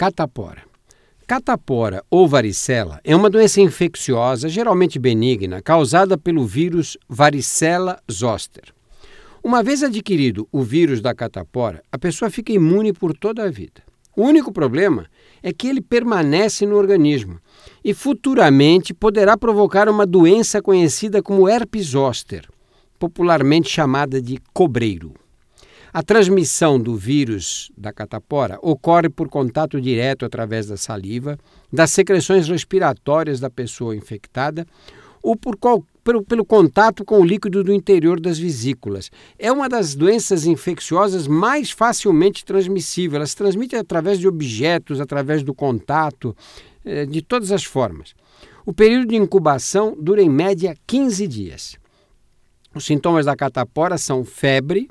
Catapora. Catapora ou varicela é uma doença infecciosa, geralmente benigna, causada pelo vírus varicela zoster. Uma vez adquirido o vírus da catapora, a pessoa fica imune por toda a vida. O único problema é que ele permanece no organismo e futuramente poderá provocar uma doença conhecida como herpes zoster, popularmente chamada de cobreiro. A transmissão do vírus da catapora ocorre por contato direto através da saliva, das secreções respiratórias da pessoa infectada ou por qual, pelo, pelo contato com o líquido do interior das vesículas. É uma das doenças infecciosas mais facilmente transmissíveis. Ela se transmite através de objetos, através do contato, eh, de todas as formas. O período de incubação dura em média 15 dias. Os sintomas da catapora são febre,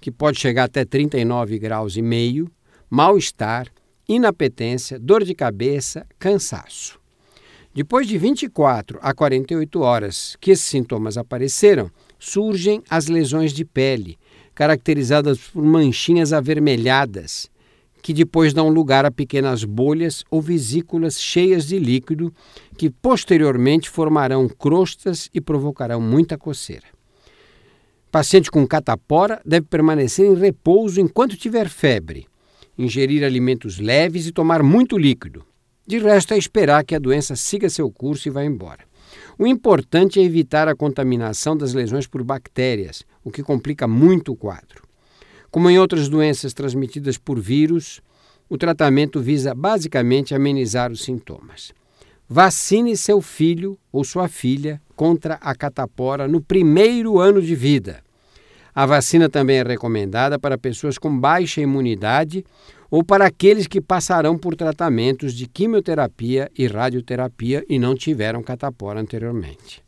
que pode chegar até 39 graus e meio, mal-estar, inapetência, dor de cabeça, cansaço. Depois de 24 a 48 horas que esses sintomas apareceram, surgem as lesões de pele, caracterizadas por manchinhas avermelhadas, que depois dão lugar a pequenas bolhas ou vesículas cheias de líquido, que posteriormente formarão crostas e provocarão muita coceira. Paciente com catapora deve permanecer em repouso enquanto tiver febre, ingerir alimentos leves e tomar muito líquido. De resto, é esperar que a doença siga seu curso e vá embora. O importante é evitar a contaminação das lesões por bactérias, o que complica muito o quadro. Como em outras doenças transmitidas por vírus, o tratamento visa basicamente amenizar os sintomas. Vacine seu filho ou sua filha contra a catapora no primeiro ano de vida. A vacina também é recomendada para pessoas com baixa imunidade ou para aqueles que passarão por tratamentos de quimioterapia e radioterapia e não tiveram catapora anteriormente.